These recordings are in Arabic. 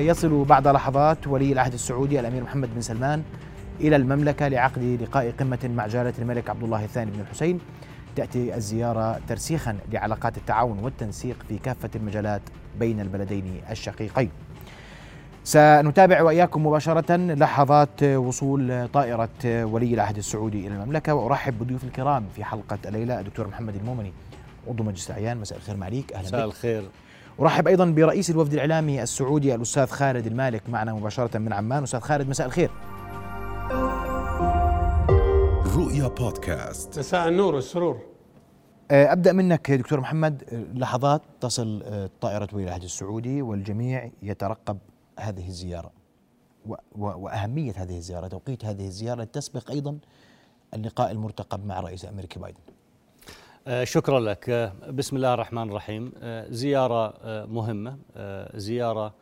يصل بعد لحظات ولي العهد السعودي الأمير محمد بن سلمان إلى المملكة لعقد لقاء قمة مع جلاله الملك عبد الله الثاني بن الحسين. تأتي الزيارة ترسيخا لعلاقات التعاون والتنسيق في كافة المجالات بين البلدين الشقيقين. سنتابع وإياكم مباشرة لحظات وصول طائرة ولي العهد السعودي إلى المملكة وأرحب بضيوف الكرام في حلقة الليلة الدكتور محمد المومني عضو مجلس الأعيان مساء الخير معليك أهلا مساء الخير. ارحب أيضا برئيس الوفد الإعلامي السعودي الأستاذ خالد المالك معنا مباشرة من عمان. أستاذ خالد مساء الخير. رؤيا بودكاست. مساء النور والسرور. أه، أبدأ منك دكتور محمد. أه، لحظات تصل أه، طائرة ولي العهد السعودي والجميع يترقب هذه الزيارة وأهمية هذه الزيارة توقيت هذه الزيارة تسبق أيضا اللقاء المرتقب مع الرئيس الامريكي بايدن. آه، شكرا لك. آه، بسم الله الرحمن الرحيم. آه، زيارة مهمة. زيارة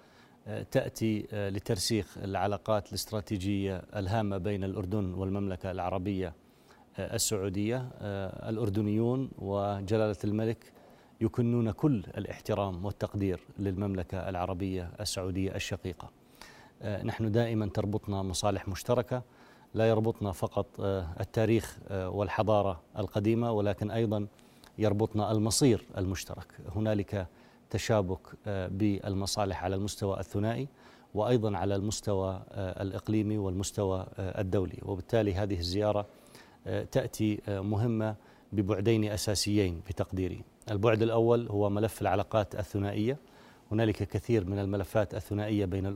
تأتي لترسيخ العلاقات الاستراتيجية الهامة بين الأردن والمملكة العربية السعودية. الأردنيون وجلالة الملك يكنون كل الاحترام والتقدير للمملكة العربية السعودية الشقيقة. نحن دائما تربطنا مصالح مشتركة لا يربطنا فقط آه، التاريخ آه، والحضارة القديمة ولكن أيضا يربطنا المصير المشترك. هنالك تشابك آه، بالمصالح على المستوى الثنائي وأيضا على المستوى الإقليمي والمستوى الدولي. وبالتالي هذه الزيارة تأتي مهمة ببعدين أساسيين بتقديري البعد الأول هو ملف العلاقات الثنائية. هنالك كثير من الملفات الثنائية بين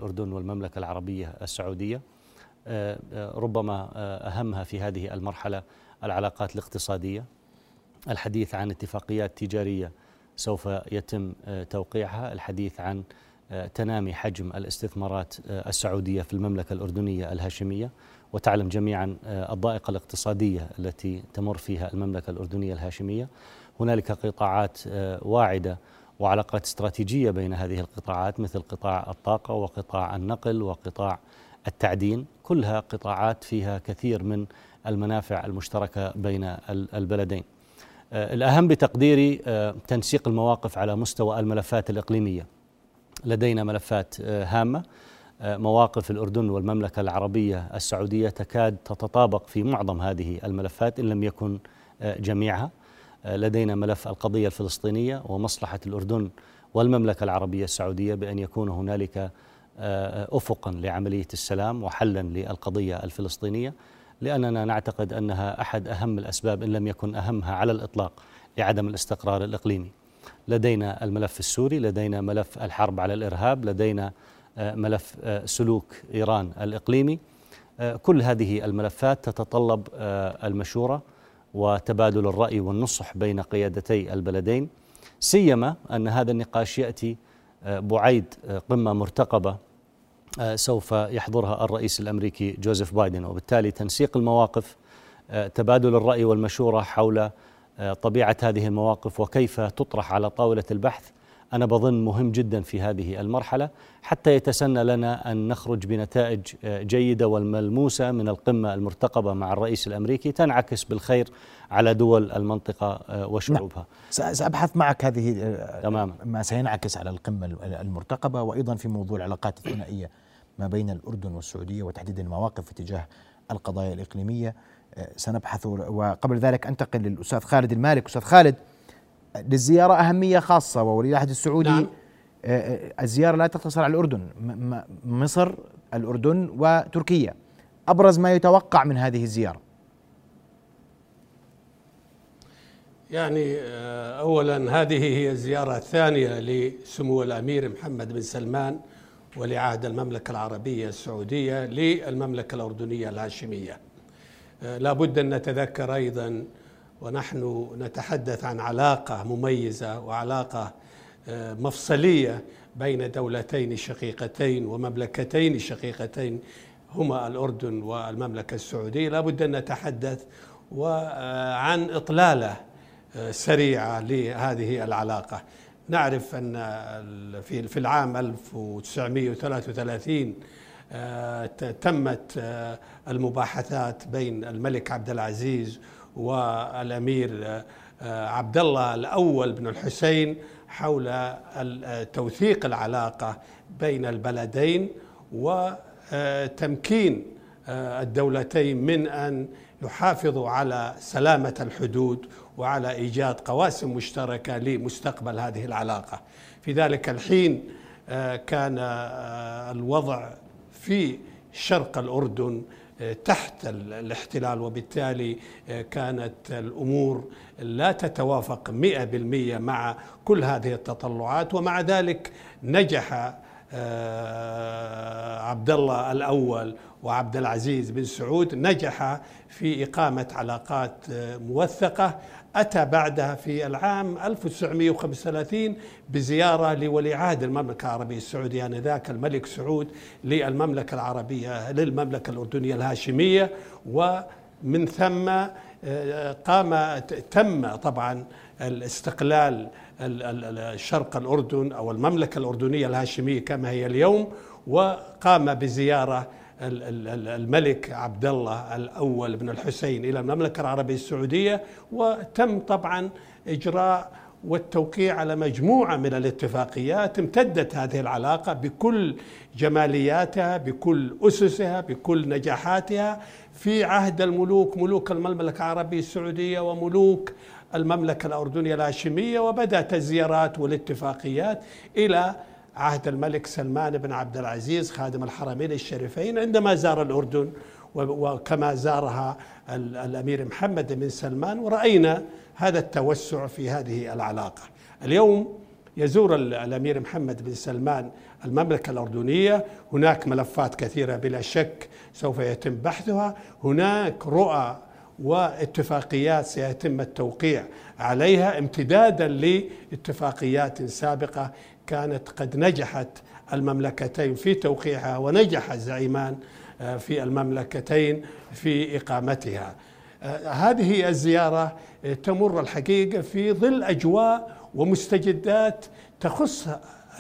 العربية السعودية. آه، آه، ربما أهمها في هذه المرحلة العلاقات الاقتصادية. الحديث عن اتفاقيات تجارية سوف يتم توقيعها. الحديث عن تنامي حجم الاستثمارات السعودية في المملكة الأردنية الهاشمية. وتعلم جميعا الضائقة الاقتصادية التي تمر فيها المملكة الأردنية الهاشمية. هنالك قطاعات واعدة وعلاقات استراتيجية بين هذه القطاعات مثل قطاع الطاقة وقطاع النقل وقطاع التعدين كلها قطاعات فيها كثير من المنافع المشتركة بين البلدين. آه، الأهم بتقديري آه، تنسيق المواقف على مستوى الملفات الإقليمية. لدينا ملفات آه، هامة مواقف الأردن والمملكة العربية السعودية تكاد تتطابق في معظم هذه الملفات إن لم يكن جميعها. لدينا ملف القضية الفلسطينية ومصلحة الأردن والمملكة العربية السعودية بأن يكون هنالك افقا لعملية السلام وحلا للقضية الفلسطينية لأننا نعتقد أنها أحد أهم الأسباب إن لم يكن أهمها على الإطلاق لعدم الاستقرار الإقليمي. لدينا الملف السوري، لدينا ملف الحرب على الإرهاب، لدينا آه، ملف آه، سلوك إيران الإقليمي. كل هذه الملفات تتطلب المشورة وتبادل الرأي والنصح بين قيادتي البلدين سيما أن هذا النقاش يأتي بعيد قمة مرتقبة آه، سوف يحضرها الرئيس الأمريكي جوزيف بايدن. وبالتالي تنسيق المواقف آه، تبادل الرأي والمشورة حول آه، طبيعة هذه المواقف وكيف تطرح على طاولة البحث أنا بظن مهم جدا في هذه المرحلة. حتى يتسنى لنا أن نخرج بنتائج جيدة والملموسة من القمة المرتقبة مع الرئيس الأمريكي. تنعكس بالخير على دول المنطقة وشعوبها. نعم. سأبحث معك هذه تماما ما سينعكس على القمة المرتقبة وأيضا في موضوع العلاقات الثنائية ما بين الأردن والسعودية وتحديدا المواقف تجاه القضايا الإقليمية آه، سنبحث وقبل ذلك أنتقل للأستاذ خالد المالك أستاذ خالد للزيارة أهمية خاصة وولي العهد السعودي نعم. آه، آه، الزيارة لا تقتصر على الأردن مصر الأردن وتركيا أبرز ما يتوقع من هذه الزيارة يعني اولا هذه هي الزيارة الثانية لسمو الأمير محمد بن سلمان ولعهد المملكة العربية السعودية للمملكة الأردنية الهاشمية. آه، لا بد أن نتذكر أيضا ونحن نتحدث عن علاقة مميزة وعلاقة آه، مفصلية بين دولتين شقيقتين ومملكتين شقيقتين هما الأردن والمملكة السعودية. لا بد أن نتحدث عن إطلالة سريعة لهذه العلاقة. نعرف في في العام 1933 آه، تمت آه، المباحثات بين الملك عبد العزيز والأمير آه، عبد الله الأول بن الحسين حول توثيق العلاقة بين البلدين وتمكين الدولتين من أن يحافظوا على سلامة الحدود وعلى إيجاد قواسم مشتركة لمستقبل هذه العلاقة. في ذلك الحين كان الوضع في شرق الأردن تحت الاحتلال وبالتالي كانت الأمور لا تتوافق 100% مع كل هذه التطلعات ومع ذلك نجح آه، عبد الله الأول وعبد العزيز بن سعود نجح في إقامة علاقات آه، موثقة أتى بعدها في العام 1935 بزيارة لولي عهد المملكة العربية السعودية آنذاك الملك سعود للمملكة العربية للمملكة الأردنية الهاشمية. ومن ثم آه، قام تم طبعا الاستقلال الشرق الأردن أو المملكة الأردنية الهاشمية كما هي اليوم. وقام بزيارة الملك عبد الله الأول بن الحسين إلى المملكة العربية السعودية وتم طبعا إجراء والتوقيع على مجموعة من الاتفاقيات امتدت هذه العلاقة بكل جمالياتها بكل أسسها بكل نجاحاتها في عهد الملوك ملوك المملكة العربية السعودية وملوك المملكة الأردنية الهاشمية وبدأت الزيارات والاتفاقيات إلى عهد الملك سلمان بن عبد العزيز خادم الحرمين الشريفين عندما زار الأردن وكما زارها الأمير محمد بن سلمان ورأينا هذا التوسع في هذه العلاقة. اليوم يزور الأمير محمد بن سلمان المملكة الأردنية. هناك ملفات كثيرة بلا شك سوف يتم بحثها. هناك رؤى واتفاقيات سيتم التوقيع عليها امتدادا لاتفاقيات سابقة كانت قد نجحت المملكتين في توقيعها ونجح الزعيمان آه، في المملكتين في إقامتها. آه، هذه الزيارة آه، تمر الحقيقة في ظل أجواء ومستجدات تخص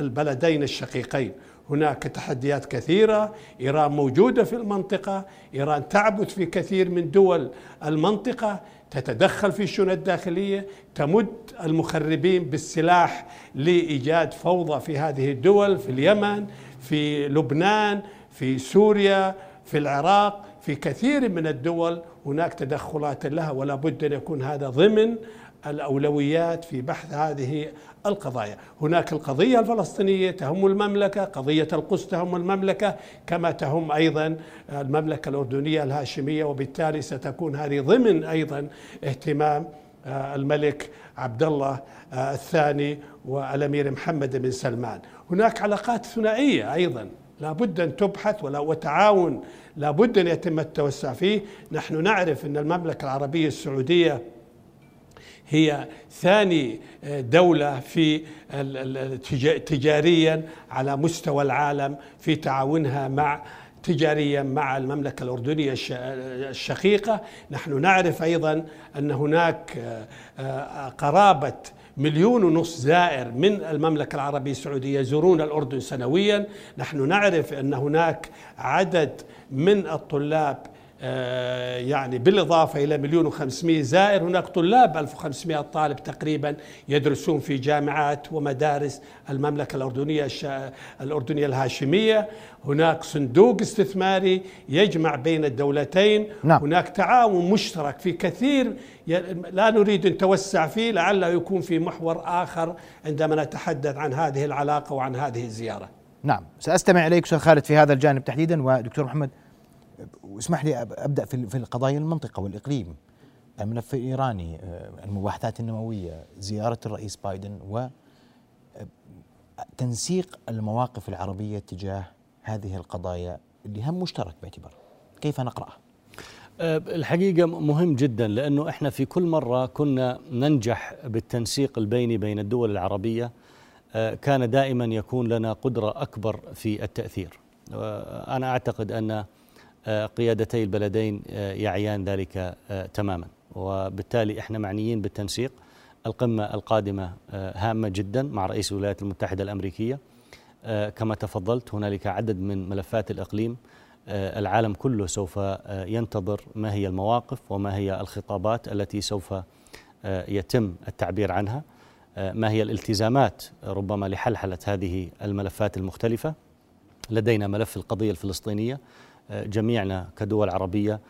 البلدين الشقيقين هناك تحديات كثيرة إيران موجودة في المنطقة إيران تعبث في كثير من دول المنطقة تتدخل في الشؤون الداخلية تمد المخربين بالسلاح لإيجاد فوضى في هذه الدول في اليمن في لبنان في سوريا في العراق في كثير من الدول هناك تدخلات لها ولا بد أن يكون هذا ضمن الأولويات في بحث هذه القضايا. هناك القضية الفلسطينية تهم المملكة قضية القدس تهم المملكة كما تهم أيضا المملكة الأردنية الهاشمية وبالتالي ستكون هذه ضمن أيضا اهتمام آه، الملك عبد الله آه، الثاني والأمير محمد بن سلمان. هناك علاقات ثنائية أيضا لا بد أن تبحث ولا وتعاون لا بد أن يتم التوسع فيه. نحن نعرف أن المملكة العربية السعودية هي ثاني دولة في تجاريا على مستوى العالم في تعاونها مع تجاريا مع المملكة الأردنية الشقيقة. نحن نعرف أيضا أن هناك آه، قرابة مليون ونصف زائر من المملكة العربية السعودية يزورون الأردن سنويا. نحن نعرف أن هناك عدد من الطلاب آه، يعني بالإضافة إلى مليون وخمسمائة زائر هناك طلاب 1500 طالب تقريبا يدرسون في جامعات ومدارس المملكة الأردنية الأردنية الهاشمية. هناك صندوق استثماري يجمع بين الدولتين. نعم. هناك تعاون مشترك في كثير لا نريد أن نتوسع فيه لعله يكون في محور آخر عندما نتحدث عن هذه العلاقة وعن هذه الزيارة. نعم. سأستمع إليك أستاذ خالد في هذا الجانب تحديدا ودكتور محمد. واسمح لي أبدأ في في القضايا المنطقة والإقليم. الملف الإيراني آه، المباحثات النووية زيارة الرئيس بايدن و آه، تنسيق المواقف العربية تجاه هذه القضايا اللي هم مشترك باعتبار. كيف نقرأها؟ آه، الحقيقة مهم جدا لأنه إحنا في كل مرة كنا ننجح بالتنسيق البيني بين الدول العربية كان دائما يكون لنا قدرة أكبر في التأثير. أنا أعتقد أن قيادتي البلدين آه، يعيان ذلك آه، تماما. وبالتالي إحنا معنيين بالتنسيق. القمة القادمة هامة جدا مع رئيس الولايات المتحدة الأمريكية. كما تفضلت هنالك عدد من ملفات الإقليم العالم كله سوف ينتظر ما هي المواقف وما هي الخطابات التي سوف يتم التعبير عنها. ما هي الالتزامات ربما لحلحلة هذه الملفات المختلفة؟ لدينا ملف القضية الفلسطينية. جميعنا كدول عربية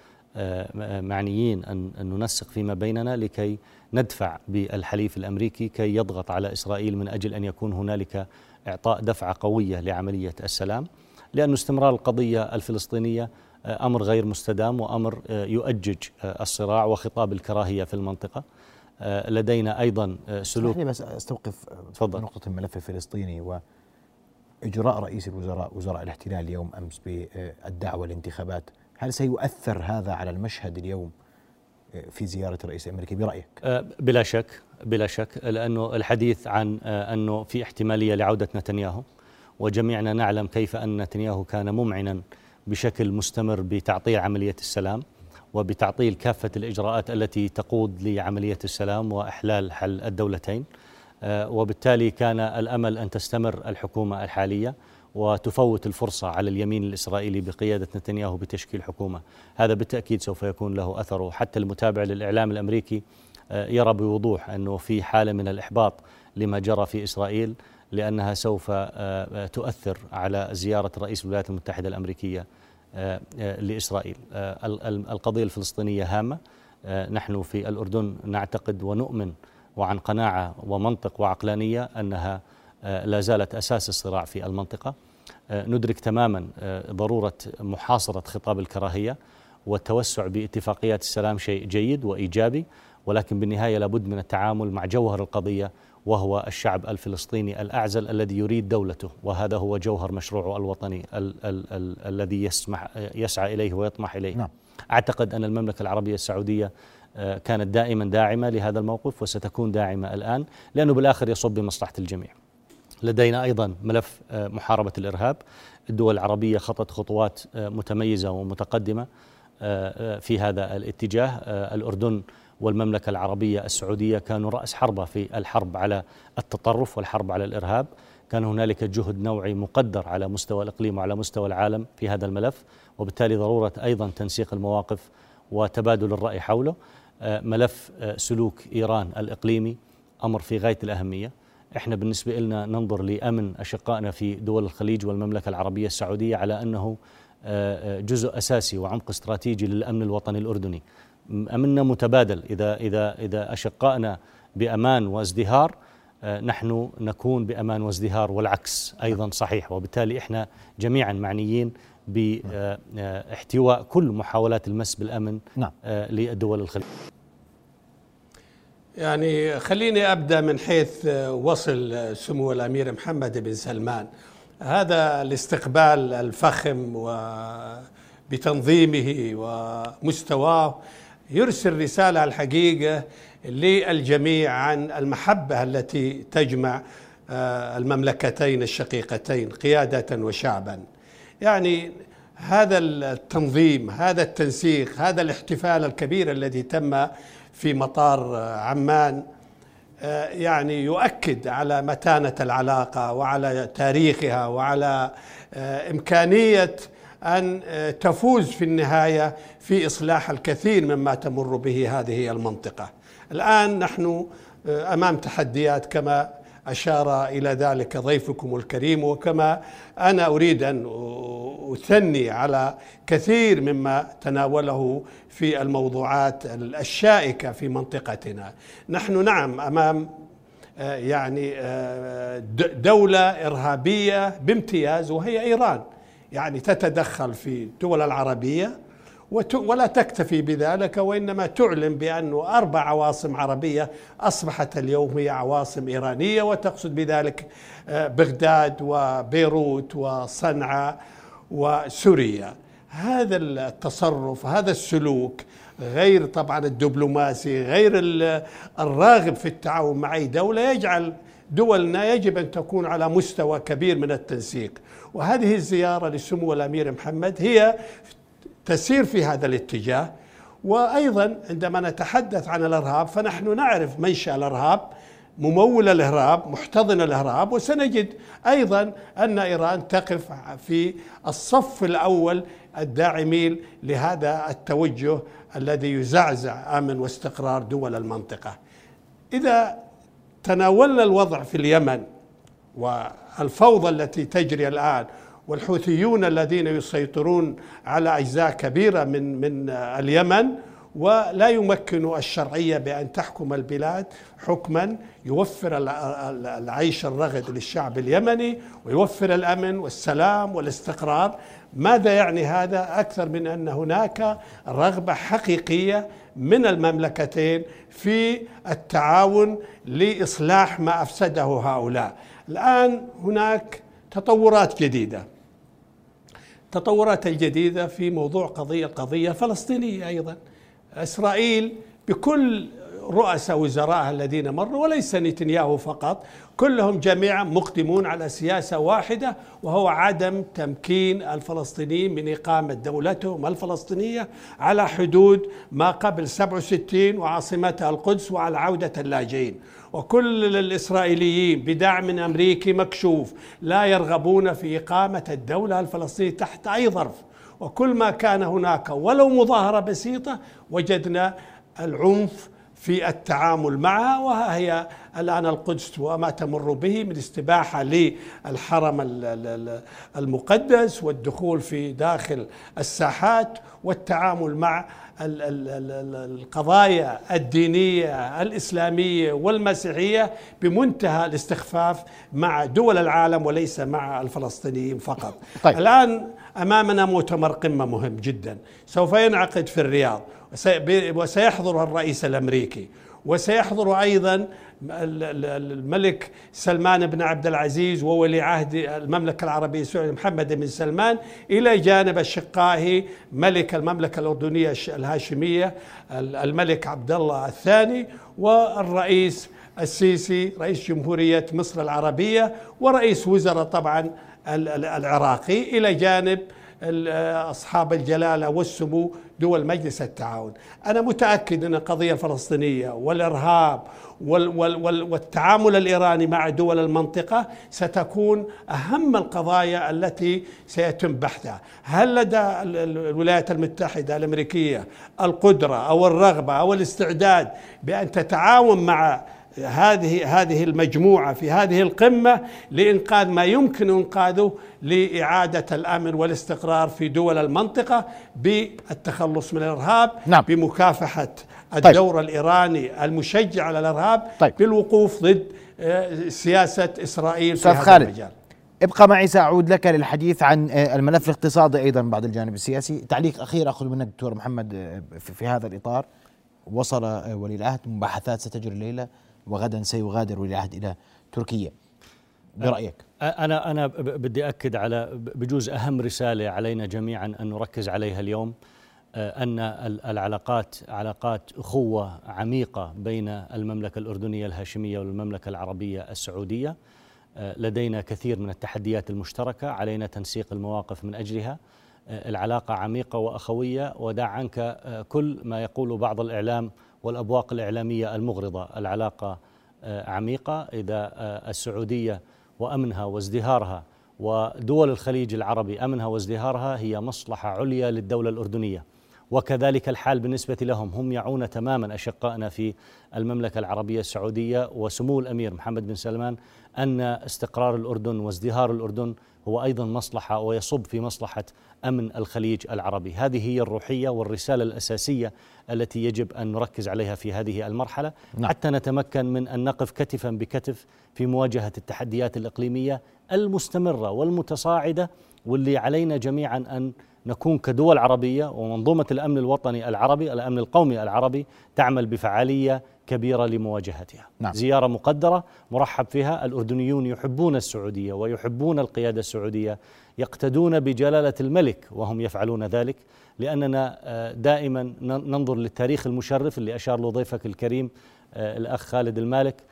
معنيين أن ننسق فيما بيننا لكي ندفع بالحليف الأمريكي كي يضغط على إسرائيل من أجل أن يكون هنالك إعطاء دفعة قوية لعملية السلام. لأن استمرار القضية الفلسطينية أمر غير مستدام وأمر يؤجج الصراع وخطاب الكراهية في المنطقة. لدينا أيضا سلوك بس أستوقف تفضل. نقطة الملف الفلسطيني وإجراء رئيس الوزراء وزراء الاحتلال اليوم أمس بالدعوة للانتخابات. هل سيؤثر هذا على المشهد اليوم في زيارة الرئيس الأمريكي؟ برأيك؟ بلا شك بلا شك لأنه الحديث عن أنه في احتمالية لعودة نتنياهو وجميعنا نعلم كيف أن نتنياهو كان ممعنا بشكل مستمر بتعطيل عملية السلام وبتعطيل كافة الإجراءات التي تقود لعملية السلام وإحلال حل الدولتين. وبالتالي كان الأمل أن تستمر الحكومة الحالية وتفوت الفرصة على اليمين الإسرائيلي بقيادة نتنياهو بتشكيل حكومة. هذا بالتأكيد سوف يكون له أثره حتى المتابع للإعلام الأمريكي يرى بوضوح أنه في حالة من الإحباط لما جرى في إسرائيل لأنها سوف تؤثر على زيارة رئيس الولايات المتحدة الأمريكية لإسرائيل. القضية الفلسطينية هامة. نحن في الأردن نعتقد ونؤمن وعن قناعة ومنطق وعقلانية أنها لا زالت أساس الصراع في المنطقة ندرك تماما ضرورة محاصرة خطاب الكراهية والتوسع باتفاقيات السلام شيء جيد وإيجابي ولكن بالنهاية لابد من التعامل مع جوهر القضية وهو الشعب الفلسطيني الأعزل الذي يريد دولته وهذا هو جوهر مشروعه الوطني ال ال ال الذي يسمح يسعى إليه ويطمح إليه نعم. أعتقد أن المملكة العربية السعودية كانت دائما داعمة لهذا الموقف وستكون داعمة الآن لأنه بالآخر يصب بمصلحة الجميع. لدينا أيضا ملف محاربة الإرهاب. الدول العربية خطت خطوات متميزة ومتقدمة في هذا الاتجاه. الأردن والمملكة العربية السعودية كانوا رأس حربة في الحرب على التطرف والحرب على الإرهاب. كان هنالك جهد نوعي مقدر على مستوى الإقليم وعلى مستوى العالم في هذا الملف وبالتالي ضرورة أيضا تنسيق المواقف وتبادل الرأي حوله. ملف سلوك إيران الإقليمي أمر في غاية الأهمية. إحنا بالنسبة لنا ننظر لأمن أشقائنا في دول الخليج والمملكة العربية السعودية على أنه جزء أساسي وعمق استراتيجي للأمن الوطني الأردني. أمننا متبادل. إذا إذا إذا أشقائنا بأمان وازدهار نحن نكون بأمان وازدهار والعكس أيضا صحيح. وبالتالي إحنا جميعا معنيين باحتواء كل محاولات المس بالأمن نعم. للدول الخليج. يعني خليني أبدأ من حيث وصل سمو الأمير محمد بن سلمان. هذا الاستقبال الفخم وبتنظيمه ومستواه يرسل رسالة الحقيقة للجميع عن المحبة التي تجمع المملكتين الشقيقتين قيادة وشعبا. يعني هذا التنظيم هذا التنسيق هذا الاحتفال الكبير الذي تم في مطار عمان يعني يؤكد على متانة العلاقة وعلى تاريخها وعلى إمكانية أن تفوز في النهاية في إصلاح الكثير مما تمر به هذه المنطقة. الآن نحن أمام تحديات كما أشار إلى ذلك ضيفكم الكريم. وكما أنا أريد أن أثني على كثير مما تناوله في الموضوعات الشائكة في منطقتنا. نحن نعم أمام يعني دولة إرهابية بامتياز وهي إيران. يعني تتدخل في الدول العربية ولا تكتفي بذلك وإنما تعلن بانه أربع عواصم عربية أصبحت اليوم هي عواصم إيرانية وتقصد بذلك بغداد وبيروت وصنعاء وسوريا. هذا التصرف هذا السلوك غير طبعا الدبلوماسي غير الراغب في التعاون مع أي دولة يجعل دولنا يجب أن تكون على مستوى كبير من التنسيق. وهذه الزيارة لسمو الأمير محمد هي تسير في هذا الاتجاه وأيضا عندما نتحدث عن الإرهاب فنحن نعرف منشا الإرهاب ممول الإرهاب محتضن الإرهاب وسنجد أيضا أن إيران تقف في الصف الأول الداعمين لهذا التوجه الذي يزعزع آمن واستقرار دول المنطقة. إذا تناولنا الوضع في اليمن والفوضى التي تجري الآن والحوثيون الذين يسيطرون على أجزاء كبيرة من من اليمن ولا يمكن الشرعية بأن تحكم البلاد حكما يوفر العيش الرغد للشعب اليمني ويوفر الأمن والسلام والاستقرار. ماذا يعني هذا؟ أكثر من أن هناك رغبة حقيقية من المملكتين في التعاون لإصلاح ما أفسده هؤلاء. الآن هناك تطورات جديدة. التطورات الجديدة في موضوع قضية القضية الفلسطينيه أيضا. إسرائيل بكل رؤساء وزرائها الذين مروا وليس نتنياهو فقط كلهم جميعا مقدمون على سياسة واحدة وهو عدم تمكين الفلسطينيين من إقامة دولتهم الفلسطينية على حدود ما قبل 67 وعاصمتها القدس وعلى عودة اللاجئين. وكل الاسرائيليين بدعم أمريكي مكشوف لا يرغبون في إقامة الدولة الفلسطينية تحت أي ظرف. وكل ما كان هناك ولو مظاهرة بسيطة وجدنا العنف في التعامل معها وها هي الآن القدس وما تمر به من استباحة للحرم المقدس والدخول في داخل الساحات والتعامل مع القضايا الدينية الإسلامية والمسيحية بمنتهى الاستخفاف مع دول العالم وليس مع الفلسطينيين فقط. طيب. الآن أمامنا مؤتمر قمة مهم جدا. سوف ينعقد في الرياض. وسيحضر الرئيس الأمريكي. وسيحضر أيضا الملك سلمان بن عبد العزيز وولي عهد المملكة العربية السعودية محمد بن سلمان إلى جانب اشقائه ملك المملكة الأردنية الهاشمية الملك عبد الله الثاني والرئيس السيسي رئيس جمهورية مصر العربية ورئيس وزراء طبعا العراقي إلى جانب أصحاب الجلالة والسمو دول مجلس التعاون. أنا متأكد أن القضية الفلسطينية والإرهاب والتعامل الإيراني مع دول المنطقة ستكون أهم القضايا التي سيتم بحثها. هل لدى الولايات المتحدة الأمريكية القدرة أو الرغبة أو الاستعداد بأن تتعاون مع هذه هذه المجموعة في هذه القمة لإنقاذ ما يمكن إنقاذه لإعادة الأمن والاستقرار في دول المنطقة بالتخلص من الإرهاب نعم. بمكافحة طيب. الدور طيب. الإيراني المشجع على الإرهاب طيب. بالوقوف ضد آه، سياسة إسرائيل في هذا خالد. المجال ابقى معي سأعود لك للحديث عن آه، الملف الاقتصادي أيضا بعد الجانب السياسي تعليق أخير أخذ منك دكتور محمد آه، في هذا الإطار وصل ولي العهد مباحثات ستجري الليلة وغدا سيغادر ولي العهد إلى تركيا. برأيك؟ أنا أنا بدي أكد على بجوز أهم رسالة علينا جميعا أن نركز عليها اليوم أن العلاقات علاقات اخوه عميقة بين المملكة الأردنية الهاشمية والمملكة العربية السعودية. لدينا كثير من التحديات المشتركة علينا تنسيق المواقف من أجلها. العلاقة عميقة وأخوية ودع عنك كل ما يقول بعض الإعلام والأبواق الإعلامية المغرضة العلاقة آه، عميقة إذا آه، السعودية وأمنها وازدهارها ودول الخليج العربي أمنها وازدهارها هي مصلحة عليا للدولة الأردنية. وكذلك الحال بالنسبة لهم. هم يعون تماما أشقائنا في المملكة العربية السعودية وسمو الأمير محمد بن سلمان أن استقرار الأردن وازدهار الأردن هو أيضا مصلحة ويصب في مصلحة أمن الخليج العربي، هذه هي الروحية والرسالة الأساسية التي يجب أن نركز عليها في هذه المرحلة. نعم. حتى نتمكن من أن نقف كتفا بكتف في مواجهة التحديات الإقليمية المستمرة والمتصاعدة واللي علينا جميعا أن نكون كدول عربية ومنظومة الأمن الوطني العربي، الأمن القومي العربي تعمل بفعالية كبيرة لمواجهتها نعم. زيارة مقدرة مرحب فيها الأردنيون يحبون السعودية ويحبون القيادة السعودية يقتدون بجلالة الملك وهم يفعلون ذلك لأننا آه، دائما ننظر للتاريخ المشرف اللي أشار له ضيفك الكريم آه، الأخ خالد المالك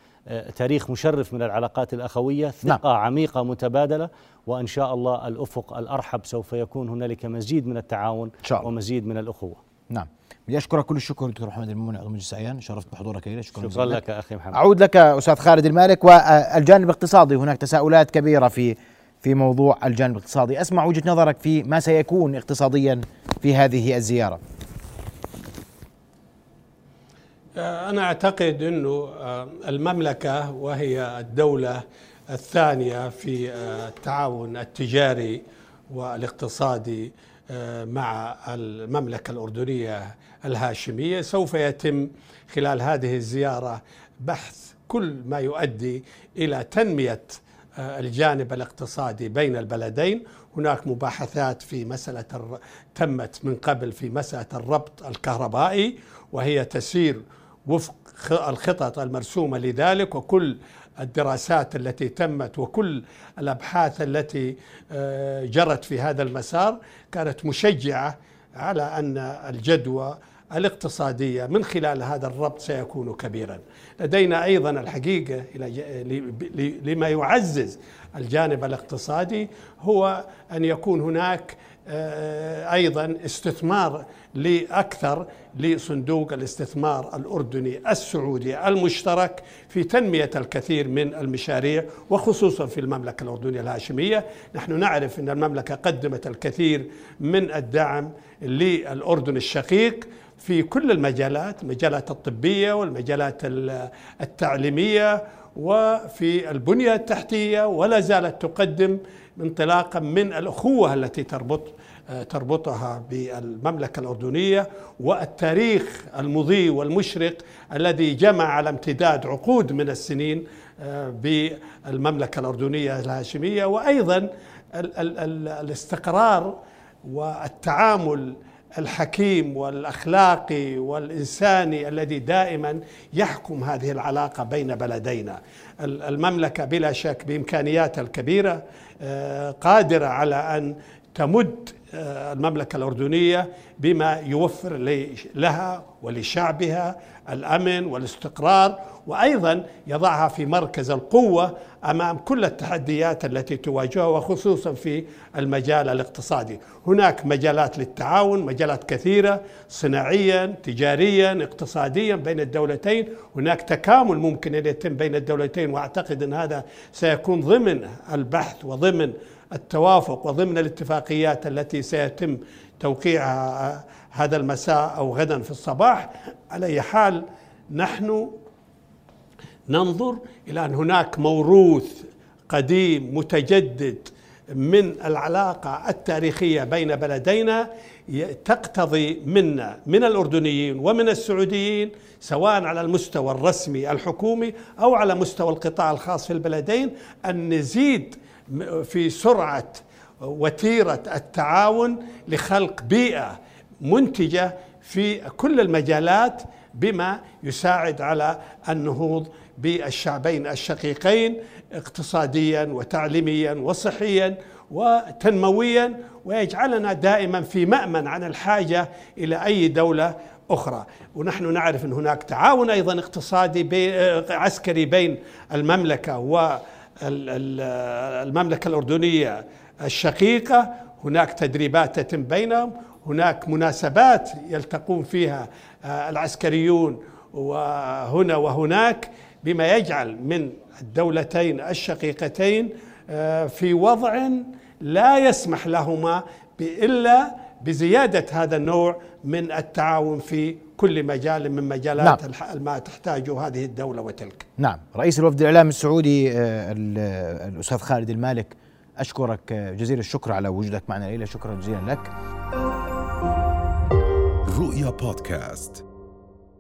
تاريخ مشرف من العلاقات الأخوية نعم. ثقة نعم. عميقة متبادلة وإن شاء الله الأفق الأرحب سوف يكون هنالك مزيد من التعاون شاء الله. ومزيد من الأخوة. نعم. بدي اشكرك كل الشكر دكتور محمد المؤمن عضو مجلس اعيان شرفت بحضورك الينا شكرا, شكرا لك أخي محمد. أعود لك أستاذ خالد المالك والجانب الاقتصادي. هناك تساؤلات كبيرة في في موضوع الجانب الاقتصادي. أسمع وجهة نظرك في ما سيكون اقتصاديا في هذه الزيارة. أنا أعتقد إنه المملكة وهي الدولة الثانية في التعاون التجاري والاقتصادي آه، مع المملكة الأردنية الهاشمية سوف يتم خلال هذه الزيارة بحث كل ما يؤدي إلى تنمية آه، الجانب الاقتصادي بين البلدين هناك مباحثات في مسألة. تمت من قبل في مسألة الربط الكهربائي وهي تسير وفق الخطط المرسومة لذلك وكل الدراسات التي تمت وكل الأبحاث التي آه، جرت في هذا المسار كانت مشجعة على أن الجدوى الاقتصادية من خلال هذا الربط سيكون كبيرا. لدينا أيضا الحقيقة لما يعزز الجانب الاقتصادي هو أن يكون هناك أيضا استثمار لأكثر لصندوق الاستثمار الأردني السعودي المشترك في تنمية الكثير من المشاريع وخصوصا في المملكة الأردنية الهاشمية، نحن نعرف إن المملكة قدمت الكثير من الدعم للأردن الشقيق في كل المجالات، المجالات الطبية والمجالات التعليمية وفي البنية التحتية ولا زالت تقدم انطلاقا من الأخوة التي تربط تربطها بالمملكة الأردنية والتاريخ المضي والمشرق الذي جمع على امتداد عقود من السنين آه، بالمملكة الأردنية الهاشمية وأيضا الاستقرار والتعامل الحكيم والأخلاقي والإنساني الذي دائما يحكم هذه العلاقة بين بلدينا. المملكة بلا شك بإمكانياتها الكبيرة آه، قادرة على أن تمد آه، المملكة الأردنية بما يوفر لها ولشعبها الأمن والاستقرار وأيضا يضعها في مركز القوة أمام كل التحديات التي تواجهها وخصوصا في المجال الاقتصادي. هناك مجالات للتعاون مجالات كثيرة صناعيا تجاريا اقتصاديا بين الدولتين. هناك تكامل ممكن أن يتم بين الدولتين وأعتقد أن هذا سيكون ضمن البحث وضمن التوافق وضمن الاتفاقيات التي سيتم توقيعها هذا المساء أو غدا في الصباح. على أي حال نحن ننظر إلى أن هناك موروث قديم متجدد من العلاقة التاريخية بين بلدينا تقتضي منا من الأردنيين ومن السعوديين سواء على المستوى الرسمي الحكومي أو على مستوى القطاع الخاص في البلدين أن نزيد في سرعة وتيرة التعاون لخلق بيئة منتجة في كل المجالات بما يساعد على النهوض بالشعبين الشقيقين اقتصاديا وتعليميا وصحيا وتنمويا ويجعلنا دائما في مأمن عن الحاجة إلى أي دولة أخرى. ونحن نعرف أن هناك تعاون أيضا اقتصادي بي عسكري بين المملكة و المملكة الأردنية الشقيقة. هناك تدريبات تتم بينهم. هناك مناسبات يلتقون فيها آه، العسكريون وهنا وهناك. بما يجعل من الدولتين الشقيقتين آه، في وضع لا يسمح لهما الا بزيادة هذا النوع من التعاون في كل مجال من مجالات نعم. ما تحتاجه هذه الدولة وتلك. نعم. رئيس الوفد الإعلامي السعودي آه، الأستاذ خالد المالك أشكرك آه، جزيل الشكر على وجودك معنا ليلة شكرا جزيلا لك. رؤيا بودكاست.